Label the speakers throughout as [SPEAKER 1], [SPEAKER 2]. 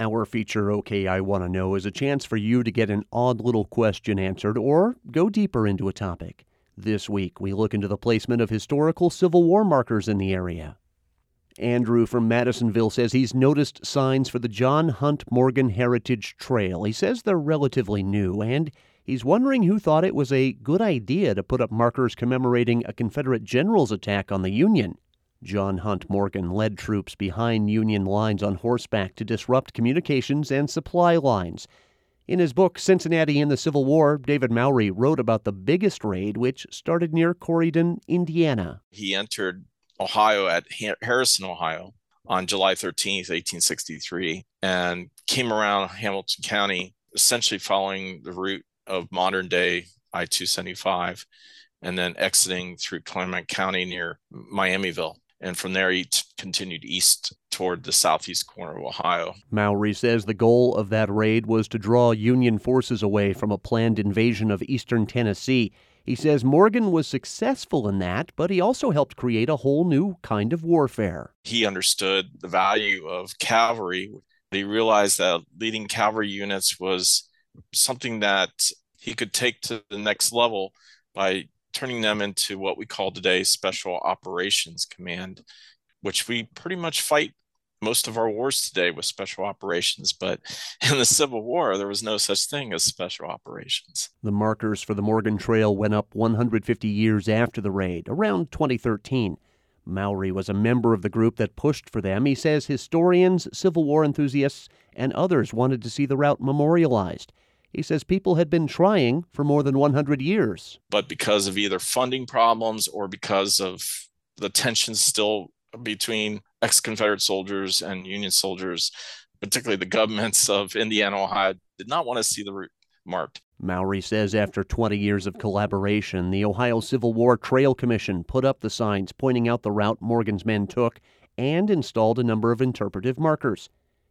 [SPEAKER 1] Our feature, OK, I Want to Know, is a chance for you to get an odd little question answered or go deeper into a topic. This week, we look into the placement of historical Civil War markers in the area. Andrew from Madisonville says he's noticed signs for the John Hunt Morgan Heritage Trail. He says they're relatively new, and he's wondering who thought it was a good idea to put up markers commemorating a Confederate general's attack on the Union. John Hunt Morgan led troops behind Union lines on horseback to disrupt communications and supply lines. In his book, Cincinnati in the Civil War, David Mowery wrote about the biggest raid, which started near Corydon, Indiana.
[SPEAKER 2] He entered Ohio at Harrison, Ohio on July 13th, 1863, and came around Hamilton County, essentially following the route of modern day I 275, and then exiting through Clermont County near Miamiville and from there he t- continued east toward the southeast corner of Ohio.
[SPEAKER 1] Mowery says the goal of that raid was to draw Union forces away from a planned invasion of eastern Tennessee. He says Morgan was successful in that, but he also helped create a whole new kind of warfare.
[SPEAKER 2] He understood the value of cavalry. He realized that leading cavalry units was something that he could take to the next level by turning them into what we call today Special Operations Command, which we pretty much fight most of our wars today with special operations, but in the Civil War, there was no such thing as special operations.
[SPEAKER 1] The markers for the Morgan Trail went up 150 years after the raid, around 2013. Mowery was a member of the group that pushed for them. He says historians, Civil War enthusiasts, and others wanted to see the route memorialized. He says people had been trying for more than 100 years.
[SPEAKER 2] But because of either funding problems or because of the tensions still between ex Confederate soldiers and Union soldiers, particularly the governments of Indiana, Ohio, did not want to see the route marked.
[SPEAKER 1] Mowery says after 20 years of collaboration, the Ohio Civil War Trail Commission put up the signs pointing out the route Morgan's men took and installed a number of interpretive markers.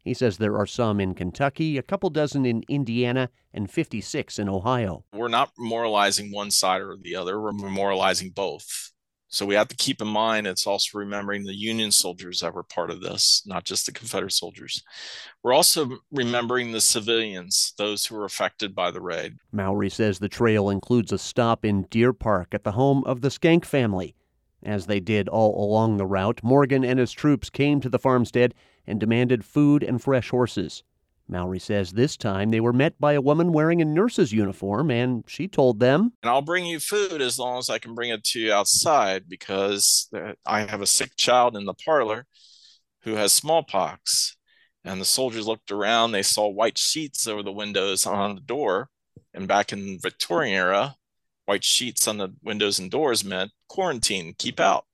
[SPEAKER 1] He says there are some in Kentucky, a couple dozen in Indiana, and 56 in Ohio.
[SPEAKER 2] We're not memorializing one side or the other, we're memorializing both. So we have to keep in mind it's also remembering the Union soldiers that were part of this, not just the Confederate soldiers. We're also remembering the civilians, those who were affected by the raid.
[SPEAKER 1] Mowery says the trail includes a stop in Deer Park at the home of the Schenck family. As they did all along the route, Morgan and his troops came to the farmstead and demanded food and fresh horses. Mowery says this time they were met by a woman wearing a nurse's uniform, and she told them,
[SPEAKER 2] And I'll bring you food as long as I can bring it to you outside because uh, I have a sick child in the parlor who has smallpox. And the soldiers looked around, they saw white sheets over the windows on the door. And back in Victorian era, white sheets on the windows and doors meant quarantine, keep out.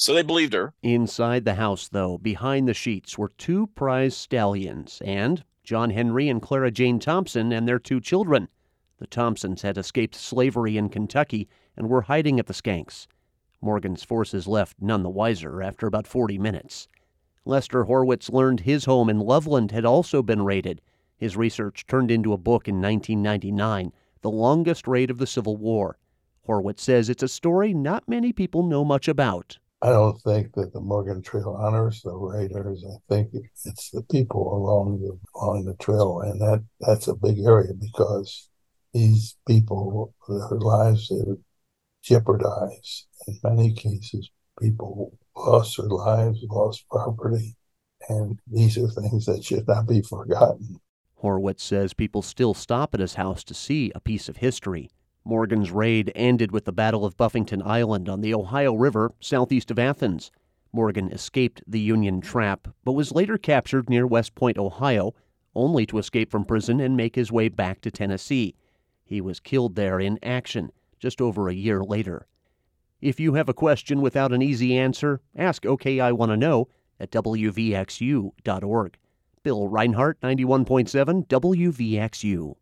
[SPEAKER 2] So they believed her.
[SPEAKER 1] Inside the house, though, behind the sheets, were two prize stallions and John Henry and Clara Jane Thompson and their two children. The Thompsons had escaped slavery in Kentucky and were hiding at the Schencks. Morgan's forces left none the wiser after about 40 minutes. Lester Horwitz learned his home in Loveland had also been raided. His research turned into a book in 1999, The Longest Raid of the Civil War. Horwitz says it's a story not many people know much about.
[SPEAKER 3] I don't think that the Morgan Trail honors the raiders. I think it's the people along the along the trail, and that that's a big area because these people, their lives are jeopardized. In many cases, people lost their lives, lost property, and these are things that should not be forgotten.
[SPEAKER 1] Horwitz says people still stop at his house to see a piece of history. Morgan's raid ended with the Battle of Buffington Island on the Ohio River southeast of Athens. Morgan escaped the Union trap, but was later captured near West Point, Ohio, only to escape from prison and make his way back to Tennessee. He was killed there in action just over a year later. If you have a question without an easy answer, ask OK I Want to Know at WVXU.org. Bill Rinehart, 91.7 WVXU.